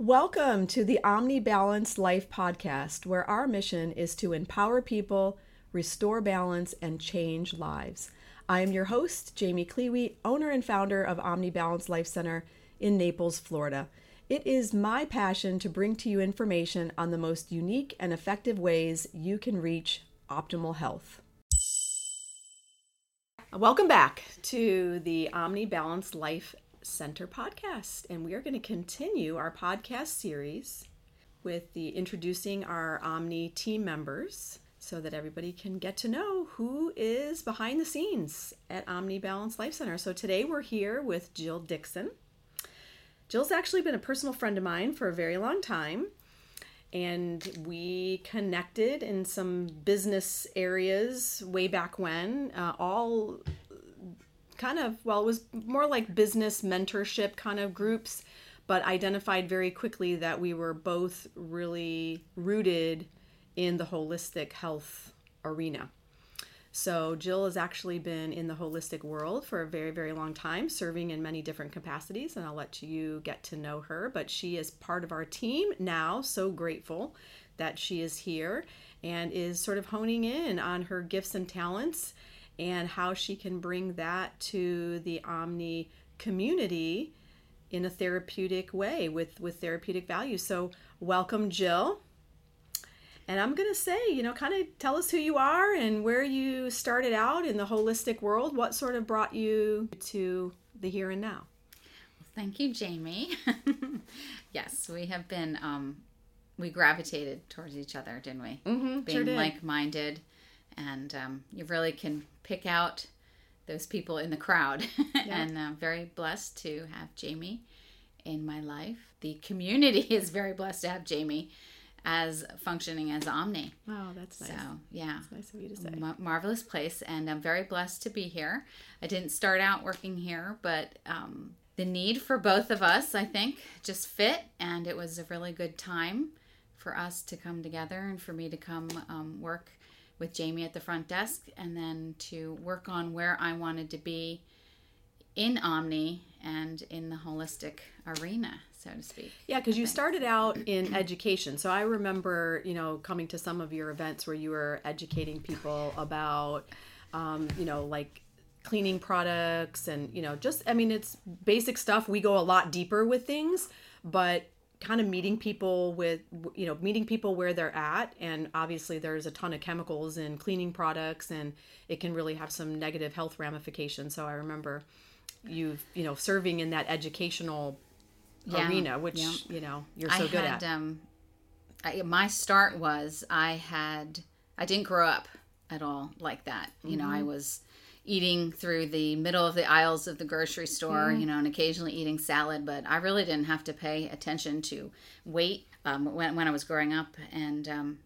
Welcome to the Omni Balanced Life podcast, where our mission is to empower people, restore balance, and change lives. I am your host, Jamie Kliewe, owner and founder of Omni Balanced Life Center in Naples, Florida. It is my passion to bring to you information on the most unique and effective ways you can reach optimal health. Welcome back to the Omni Balanced Life Center podcast, and we are going to continue our podcast series with the introducing our Omni team members so that everybody can get to know who is behind the scenes at Omni Balance Life Center. So today we're here with Jill Dixon. Jill's actually been a personal friend of mine for a very long time, and we connected in some business areas way back when, uh, all kind of, well, it was more like business mentorship kind of groups, but identified very quickly that we were both really rooted in the holistic health arena. So, Jill has actually been in the holistic world for a very, very long time, serving in many different capacities, and I'll let you get to know her. But she is part of our team now, so grateful that she is here and is sort of honing in on her gifts and talents and how she can bring that to the Omni community in a therapeutic way with with therapeutic value. So, welcome Jill. And I'm going to say, you know, kind of tell us who you are and where you started out in the holistic world. What sort of brought you to the here and now? Well, thank you, Jamie. yes, we have been, um, we gravitated towards each other, didn't we? Mm-hmm, Being sure like minded. And um, you really can pick out those people in the crowd. Yeah. and I'm very blessed to have Jamie in my life. The community is very blessed to have Jamie as functioning as Omni. Wow, that's nice. So, yeah. That's nice of you to say. Ma- marvelous place. And I'm very blessed to be here. I didn't start out working here, but um, the need for both of us, I think, just fit. And it was a really good time for us to come together and for me to come um, work with Jamie at the front desk and then to work on where I wanted to be in Omni and in the holistic arena, so to speak. Yeah, because you started out in education. So I remember, you know, coming to some of your events where you were educating people about, um, you know, like cleaning products and, you know, just, I mean, it's basic stuff. We go a lot deeper with things, but kind of meeting people with you know meeting people where they're at and obviously there's a ton of chemicals in cleaning products and it can really have some negative health ramifications so i remember you you know serving in that educational yeah, arena which yeah. you know you're so I good had, at um, I, my start was i had i didn't grow up at all like that you mm-hmm. know i mm-hmm. was eating through the middle of the aisles of the grocery store, mm. you know, and occasionally eating salad. But I really didn't have to pay attention to weight um, when, when I was growing up. And um,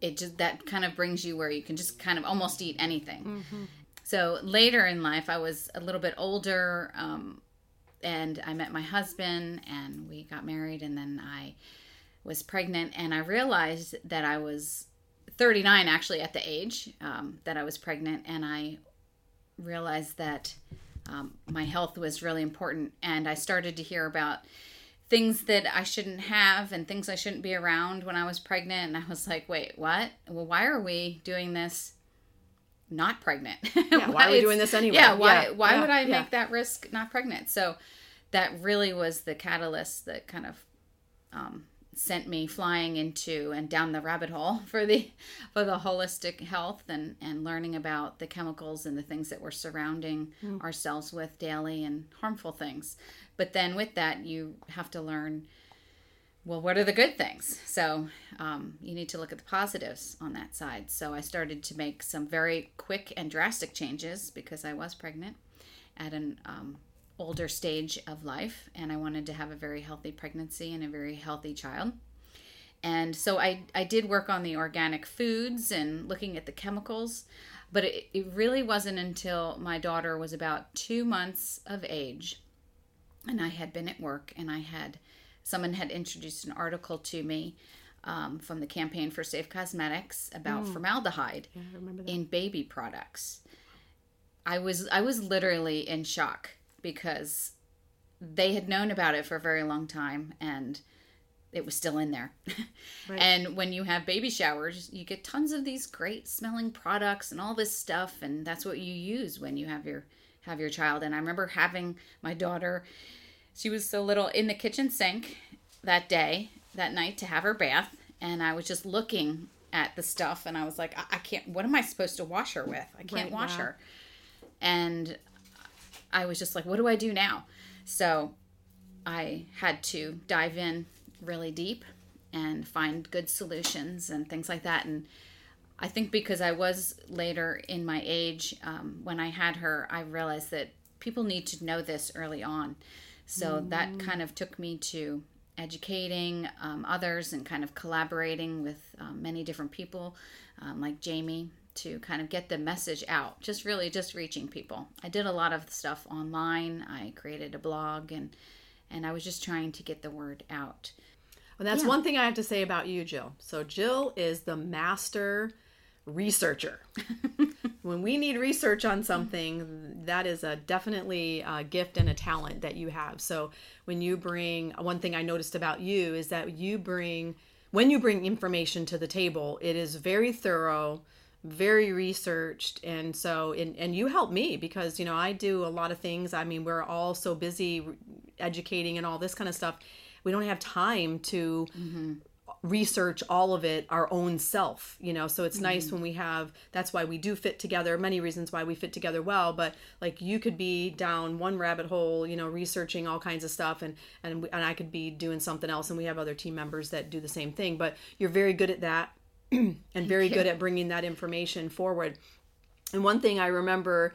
it just, that kind of brings you where you can just kind of almost eat anything. Mm-hmm. So later in life, I was a little bit older um, and I met my husband and we got married. And then I was pregnant and I realized that I was 39 actually at the age um, that I was pregnant, and I realized that um, my health was really important, and I started to hear about things that I shouldn't have and things I shouldn't be around when I was pregnant. And I was like, wait, what? Well, why are we doing this not pregnant? Yeah, why are we doing this anyway? Yeah, why, yeah, why yeah, would I make that risk not pregnant? So that really was the catalyst that kind of um, sent me flying into and down the rabbit hole for the for the holistic health and and learning about the chemicals and the things that we're surrounding mm. ourselves with daily and harmful things. But then with that you have to learn well what are the good things? So um, you need to look at the positives on that side. So i started to make some very quick and drastic changes because i was pregnant at an um, older stage of life and I wanted to have a very healthy pregnancy and a very healthy child. And so I, I did work on the organic foods and looking at the chemicals, but it, it really wasn't until my daughter was about two months of age and I had been at work and I had someone had introduced an article to me um, from the campaign for safe cosmetics about mm. formaldehyde yeah, in baby products. I was I was literally in shock because they had known about it for a very long time and it was still in there. Right. and when you have baby showers, you get tons of these great smelling products and all this stuff and that's what you use when you have your have your child. And I remember having my daughter she was so little in the kitchen sink that day, that night to have her bath and I was just looking at the stuff and I was like, I, I can't what am I supposed to wash her with? I can't right, wash her. And I was just like, what do I do now? So I had to dive in really deep and find good solutions and things like that. And I think because I was later in my age, um, when I had her, I realized that people need to know this early on. So mm. that kind of took me to educating um, others and kind of collaborating with um, many different people um, like Jamie to kind of get the message out. Just really just reaching people. I did a lot of stuff online. I created a blog and and I was just trying to get the word out. And that's yeah. one thing I have to say about you, Jill. So Jill is the master researcher. when we need research on something, that is a definitely a gift and a talent that you have. So when you bring one thing I noticed about you is that you bring when you bring information to the table, it is very thorough, very researched, and so and and you help me because you know I do a lot of things. I mean, we're all so busy educating and all this kind of stuff we don't have time to mm-hmm. research all of it our own self you know so it's mm-hmm. nice when we have that's why we do fit together many reasons why we fit together well but like you could be down one rabbit hole you know researching all kinds of stuff and and, and i could be doing something else and we have other team members that do the same thing but you're very good at that and very good at bringing that information forward. And one thing i remember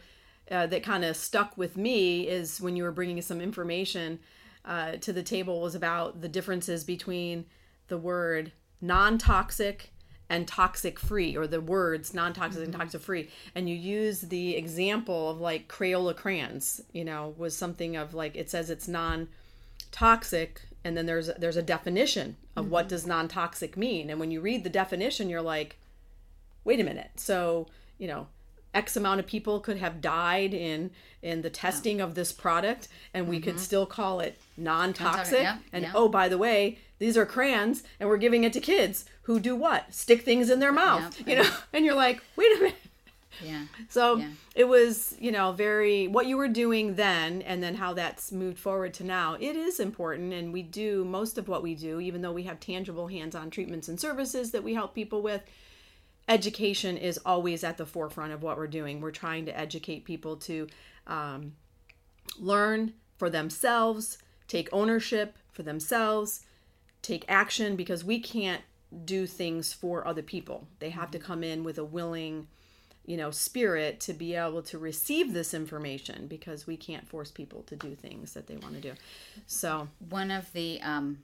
uh, that kind of stuck with me is when you were bringing some information uh, to the table was about the differences between the word non-toxic and toxic free or the words non-toxic mm-hmm. and toxic free and you use the example of like crayola crayons you know was something of like it says it's non-toxic and then there's there's a definition of mm-hmm. what does non-toxic mean and when you read the definition you're like wait a minute so you know X amount of people could have died in in the testing of this product, and we mm-hmm. could still call it non-toxic. Yeah, and yeah. oh, by the way, these are crayons, and we're giving it to kids who do what? Stick things in their mouth, yeah, you know. And you're like, wait a minute. Yeah. So it was, you know, very what you were doing then, and then how that's moved forward to now. It is important, and we do most of what we do, even though we have tangible hands-on treatments and services that we help people with education is always at the forefront of what we're doing. We're trying to educate people to um, learn for themselves, take ownership for themselves, take action because we can't do things for other people. They have to come in with a willing, you know, spirit to be able to receive this information because we can't force people to do things that they want to do. So, one of the um,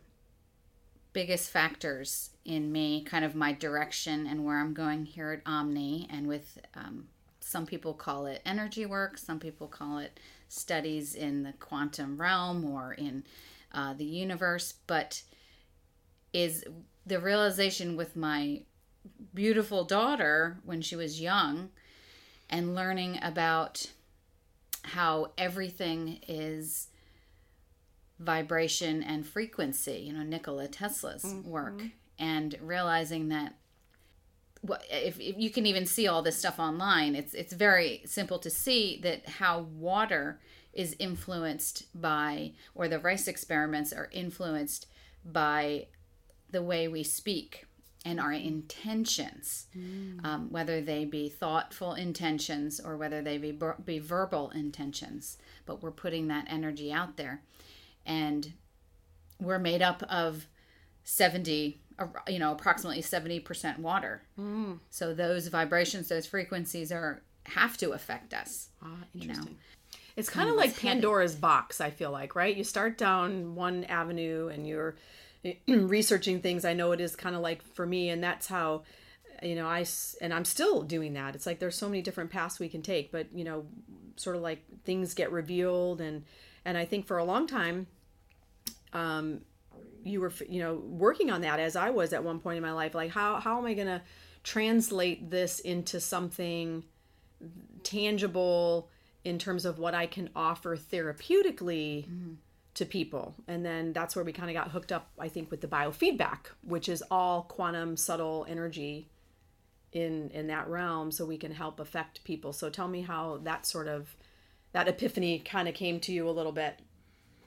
biggest factors in me, kind of my direction and where I'm going here at Omni, and with um, some people call it energy work, some people call it studies in the quantum realm or in uh, the universe, but is the realization with my beautiful daughter when she was young and learning about how everything is vibration and frequency, you know, Nikola Tesla's mm-hmm. work, and realizing that well, if, if you can even see all this stuff online, it's it's very simple to see that how water is influenced by, or the rice experiments are influenced by the way we speak and our intentions, mm. um, whether they be thoughtful intentions or whether they be, be verbal intentions. But we're putting that energy out there and we're made up of 70 you know approximately 70% water mm. so those vibrations those frequencies are have to affect us ah, interesting you know? it's kind, kind of like pandora's box i feel like right you start down one avenue and you're researching things i know it is kind of like for me and that's how you know i and i'm still doing that it's like there's so many different paths we can take but you know sort of like things get revealed and and i think for a long time um, you were you know working on that as I was at one point in my life. Like how how am I going to translate this into something tangible in terms of what I can offer therapeutically mm-hmm. To people. And then that's where we kind of got hooked up, I think, with the biofeedback, which is all quantum subtle energy in in that realm so we can help affect people. So tell me how that sort of that epiphany kind of came to you a little bit.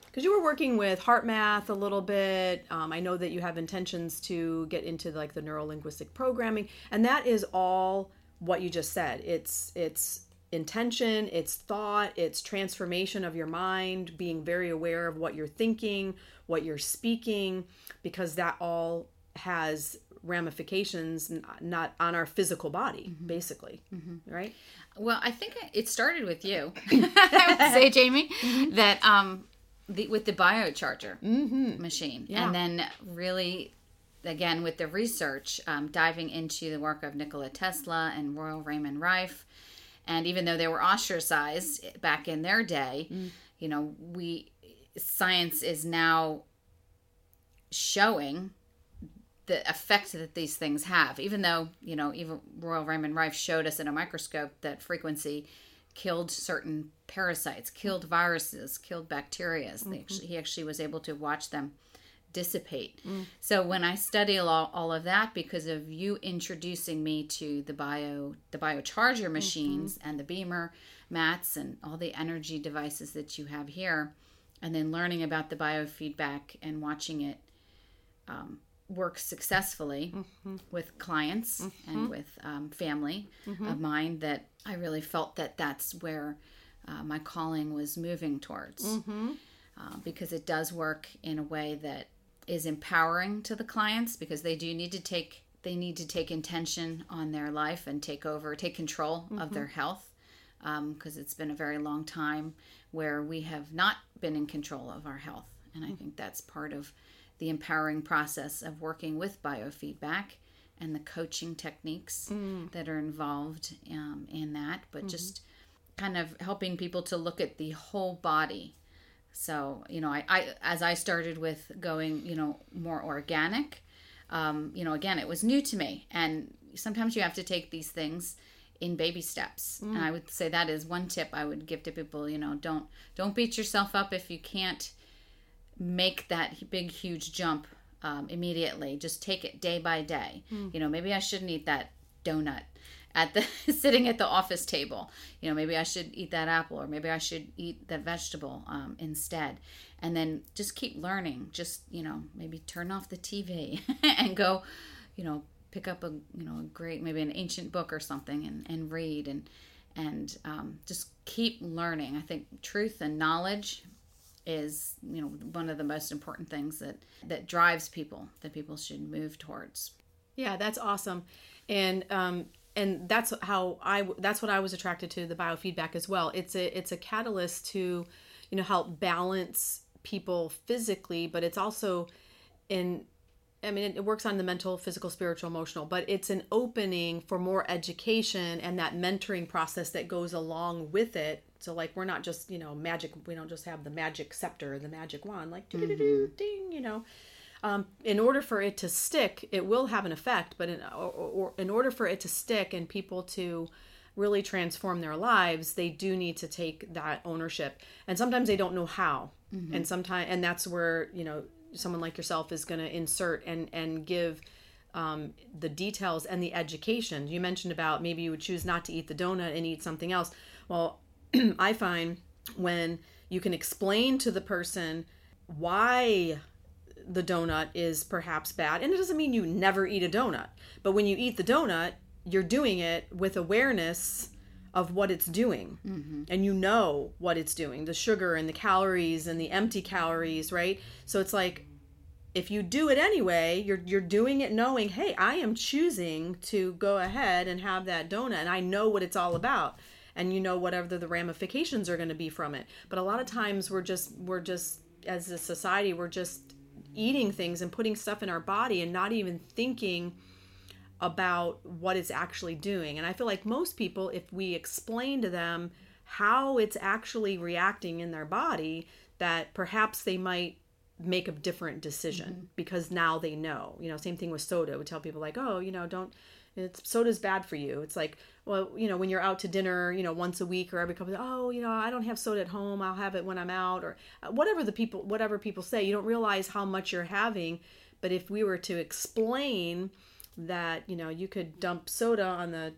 Because you were working with HeartMath a little bit. Um, I know that you have intentions to get into like the neuro linguistic programming, and that is all what you just said. It's it's intention, it's thought, it's transformation of your mind, being very aware of what you're thinking, what you're speaking, because that all has ramifications not on our physical body mm-hmm. basically mm-hmm. right well i think it started with you i would say jamie mm-hmm. that um the, with the biocharger mm-hmm. machine yeah. and then really again with the research um, diving into the work of nikola tesla and royal raymond rife and even though they were ostracized back in their day, mm. you know, we science is now showing the effect that these things have. Even though, you know, even Royal Raymond Rife showed us in a microscope that frequency killed certain parasites, killed viruses, killed bacteria. Mm-hmm. Actually, he actually was able to watch them dissipate. Mm. So when I study all, all of that because of you introducing me to the bio the biocharger machines mm-hmm. and the BEMER mats and all the energy devices that you have here and then learning about the biofeedback and watching it um, work successfully mm-hmm. with clients mm-hmm. and with um, family mm-hmm. of mine that I really felt that that's where uh, my calling was moving towards. Mm-hmm. Uh, because it does work in a way that is empowering to the clients because they do need to take they need to take intention on their life and take over take control mm-hmm. of their health because um, it's been a very long time where we have not been in control of our health and i mm-hmm. think that's part of the empowering process of working with biofeedback and the coaching techniques mm. that are involved um, in that but mm-hmm. just kind of helping people to look at the whole body so, you know, I, I as I started with going, you know, more organic, um, you know, again, it was new to me. And sometimes you have to take these things in baby steps. Mm. And I would say that is one tip I would give to people, you know, don't don't beat yourself up if you can't make that big huge jump um, immediately. Just take it day by day. Mm. You know, maybe I shouldn't eat that donut at the sitting at the office table. You know maybe i should eat that apple or maybe i should eat that vegetable um, instead. And then just keep learning. Just you know maybe turn off the tv and go you know pick up a you know a great maybe an ancient book or something and, and read and and um, just keep learning. I think truth and knowledge is you know one of the most important things that that drives people that people should move towards. Yeah that's awesome. And um, and that's how I that's what I was attracted to the biofeedback as well. It's a it's a catalyst to you know help balance people physically, but it's also in I mean, it works on the mental, physical, spiritual, emotional, but it's an opening for more education and that mentoring process that goes along with it. So, like, we're not just, you know, magic, we don't just have the magic scepter, the magic wand, like, mm-hmm. ding, you know um, in order for it to stick, it will have an effect, but in, or, or in order for it to stick and people to really transform their lives, they do need to take that ownership. And sometimes they don't know how. Mm-hmm. And sometimes, and that's where, you know, someone like yourself is going to insert and, and give um, the details and the education. You mentioned about maybe you would choose not to eat the donut and eat something else. Well, I find when you can explain to the person why the donut is perhaps bad. And it doesn't mean you never eat a donut, but when you eat the donut, you're doing it with awareness of what it's doing. Mm-hmm. And you know what it's doing the sugar and the calories and the empty calories, right? So it's like, if you do it anyway, you're you're doing it knowing, hey, I am choosing to go ahead and have that donut, and I know what it's all about, and you know whatever the ramifications are going to be from it. But a lot of times we're just we're just as a society we're just eating things and putting stuff in our body and not even thinking about what it's actually doing. And I feel like most people, if we explain to them how it's actually reacting in their body, that perhaps they might make a different decision mm-hmm. because now they know. You know, same thing with soda. We tell people like, oh, you know, don't soda's bad for you. It's like well you know when you're out to dinner you know once a week or every couple of oh you know i don't have soda at home i'll have it when i'm out or uh, whatever the people whatever people say you don't realize how much you're having. But if we were to explain that you know you could dump soda on the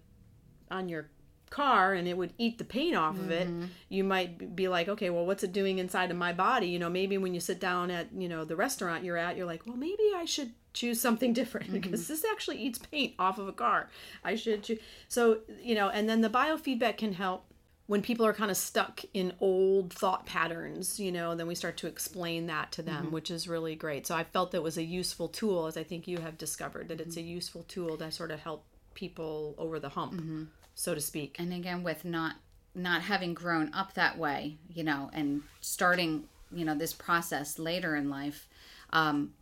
on your car and it would eat the paint off of it Mm-hmm. you might be like okay well what's it doing inside of my body you know maybe when you sit down at you know the restaurant you're at you're like well maybe i should choose something different Mm-hmm. because this actually eats paint off of a car i should choose so you know and then the biofeedback can help when people are kind of stuck in old thought patterns, you know, then we start to explain that to them, which is really great. So I felt that was a useful tool, as I think you have discovered, that it's a useful tool to sort of help people over the hump, so to speak. and again with not not having grown up that way you know and starting you know this process later in life um,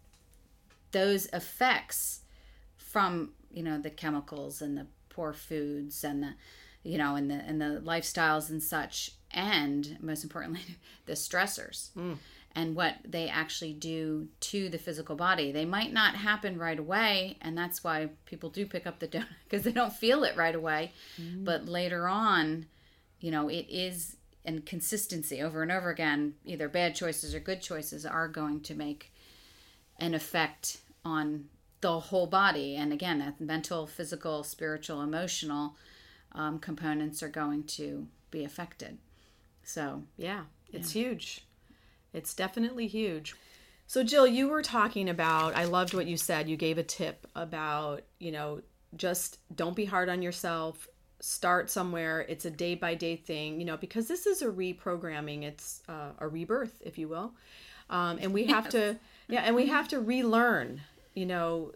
those effects from you know the chemicals and the poor foods and the you know and the and the lifestyles and such and most importantly the stressors and what they actually do to the physical body. They might not happen right away and that's why people do pick up the donut because they don't feel it right away. But later on you know it is and consistency over and over again either bad choices or good choices are going to make an effect on the whole body. And again that mental physical spiritual emotional um, components are going to be affected. So Yeah, it's huge. It's definitely huge. So, Jill, you were talking about, I loved what you said. You gave a tip about, you know, just don't be hard on yourself. Start somewhere. It's a day by day thing, you know, because this is a reprogramming, it's uh, a rebirth, if you will. Um, and we have to, yeah, and we have to relearn, you know,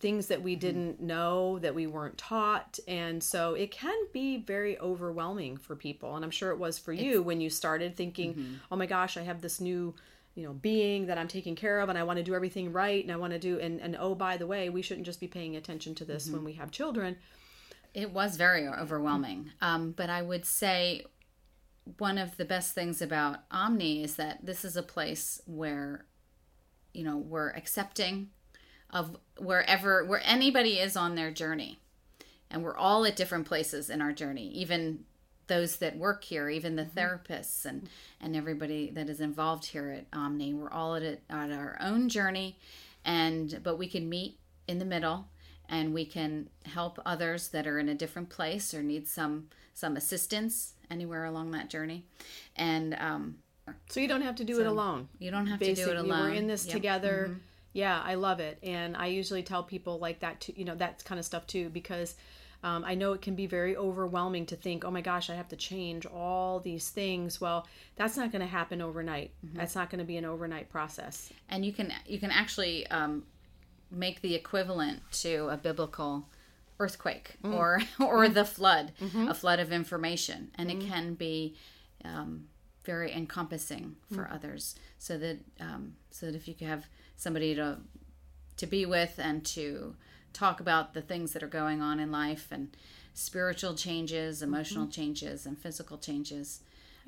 things that we mm-hmm. didn't know, that we weren't taught. And so it can be very overwhelming for people. And I'm sure it was for you when you started thinking, mm-hmm. oh my gosh, I have this new you know being that i'm taking care of and i want to do everything right and i want to do and, and oh by the way we shouldn't just be paying attention to this when mm-hmm. we have children It was very overwhelming. Um, but I would say one of the best things about Omni is that this is a place where, you know, we're accepting of wherever, where anybody is on their journey. And we're all at different places in our journey, even those that work here, even the therapists and, and everybody that is involved here at Omni. We're all at, it, at our own journey. And, but we can meet in the middle and we can help others that are in a different place or need some some assistance anywhere along that journey and um, so you don't have to do it alone you don't have basically to do it alone we're in this Yep. together yeah i love it. And i usually tell people like that too you know that kind of stuff too because um, i know it can be very overwhelming to think oh my gosh i have to change all these things. Well that's not going to happen overnight. That's not going to be an overnight process. And you can you can actually um, make the equivalent to a biblical earthquake or or the flood a flood of information. And it can be um, very encompassing for others. So that um, so that if you could have somebody to to be with and to talk about the things that are going on in life and spiritual changes emotional changes and physical changes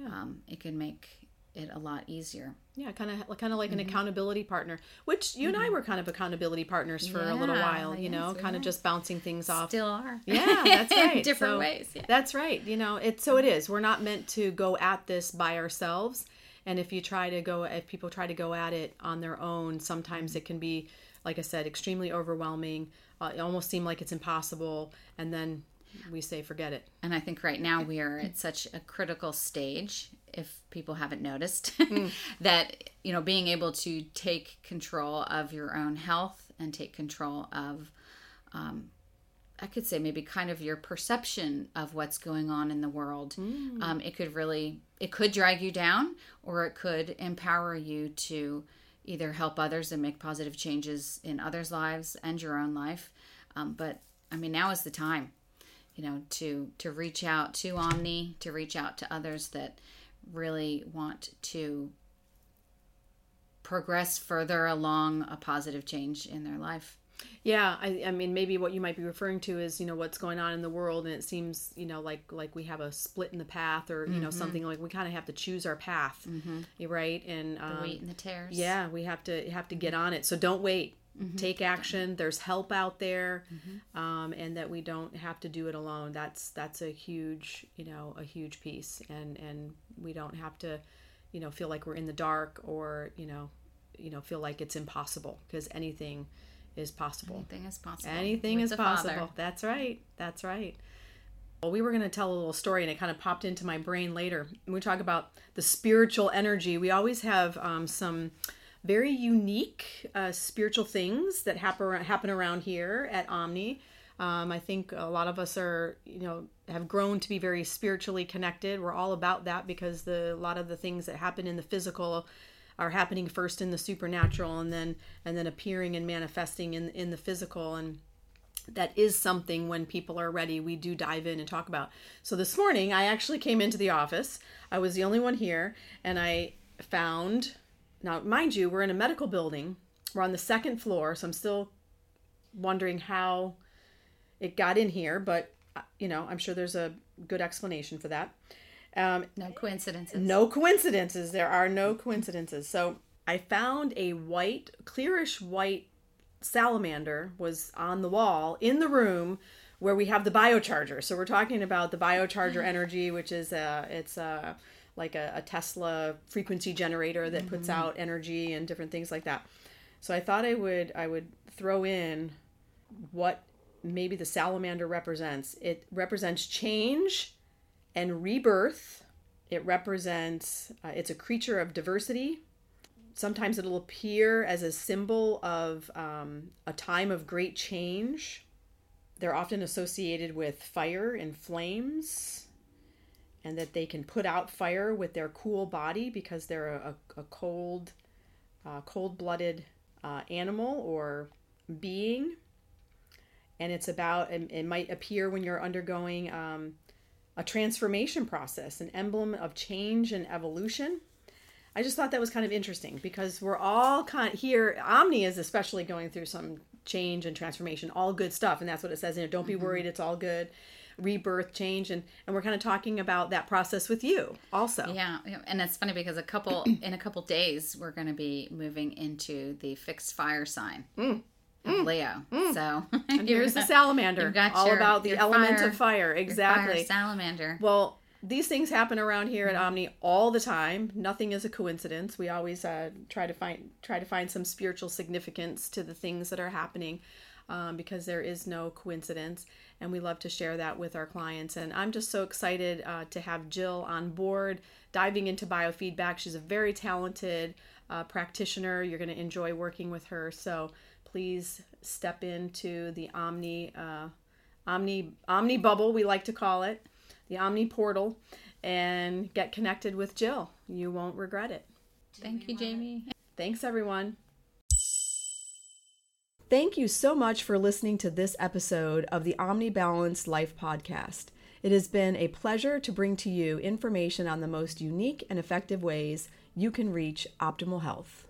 um, it can make it a lot easier Yeah, kind of, kind of like an mm-hmm. accountability partner, which you and I mm-hmm. were kind of accountability partners for a little while. You know, yes, we kind of just bouncing things off. still are Yeah, that's right. different So- ways yeah. That's right. You know, it so it is. We're not meant to go at this by ourselves. And if you try to go, if people try to go at it on their own, sometimes mm-hmm. it can be, like I said, extremely overwhelming. Uh, it almost seem like it's impossible, and then we say, forget it. And I think right now we are at such a critical stage, if people haven't noticed, that, you know, being able to take control of your own health and take control of, um, I could say maybe kind of your perception of what's going on in the world. Um, it could really, it could drag you down or it could empower you to either help others and make positive changes in others' lives and your own life. Um, but I mean, now is the time you know to to reach out to omni to reach out to others that really want to progress further along a positive change in their life Yeah, I, I mean, maybe what you might be referring to is, you know, what's going on in the world, and it seems, you know, like like we have a split in the path, or you know, something like we kind of have to choose our path, right? And the um, wheat and the tares yeah, we have to have to get on it. So don't wait. Mm-hmm. take action. There's help out there, mm-hmm. um, and that we don't have to do it alone. That's that's a huge you know a huge piece, and and we don't have to you know feel like we're in the dark or you know you know feel like it's impossible because anything is possible. Anything is possible. Anything is possible. Father. That's right. That's right. Well, we were going to tell a little story, and it kind of popped into my brain later. When we talk about the spiritual energy, we always have um, some very unique uh, spiritual things that happen happen around here at Omni. Um, I think a lot of us are, you know, have grown to be very spiritually connected. We're all about that because the a lot of the things that happen in the physical are happening first in the supernatural and then and then appearing and manifesting in in the physical and that is something when people are ready we do dive in and talk about so this morning i actually came into the office i was the only one here and i found now, mind you, we're in a medical building. We're on the second floor, so I'm still wondering how it got in here, but uh, you know, I'm sure there's a good explanation for that. Um, no coincidences. No coincidences. There are no coincidences. So I found a white, clearish white salamander was on the wall in the room where we have the biocharger. So we're talking about the biocharger energy, which is a it's a like a, a Tesla frequency generator that puts mm-hmm. out energy and different things like that. So I thought I would I would throw in what maybe the salamander represents. It represents change and rebirth. It represents uh, it's a creature of diversity. Sometimes it'll appear as a symbol of um, a time of great change. They're often associated with fire and flames and that they can put out fire with their cool body because they're a, a cold, uh, cold-blooded uh, animal or being. And it's about it might appear when you're undergoing um, a transformation process, an emblem of change and evolution. I just thought that was kind of interesting because we're all kind of here. Omni is especially going through some change and transformation, all good stuff, and that's what it says. You know, don't be mm-hmm. worried; it's all good rebirth change and and we're kind of talking about that process with you also yeah and it's funny because a couple in a couple days we're going to be moving into the fixed fire sign mm. Mm. Leo. Mm. So and here's the salamander. all your, about the element fire, of fire. Exactly. Fire salamander. Well, these things happen around here at Omni all the time. Nothing is a coincidence. We always uh, try to find try to find some spiritual significance to the things that are happening um, because there is no coincidence and we love to share that with our clients. And I'm just so excited uh, to have Jill on board diving into biofeedback. She's a very talented uh, practitioner. You're going to enjoy working with her. So please step into the Omni uh, Omni Omni bubble, we like to call it, the Omni portal, and get connected with Jill. You won't regret it. Thank you, Jamie. Thanks, everyone. Thank you so much for listening to this episode of the Omni Balanced Life podcast. It has been a pleasure to bring to you information on the most unique and effective ways you can reach optimal health.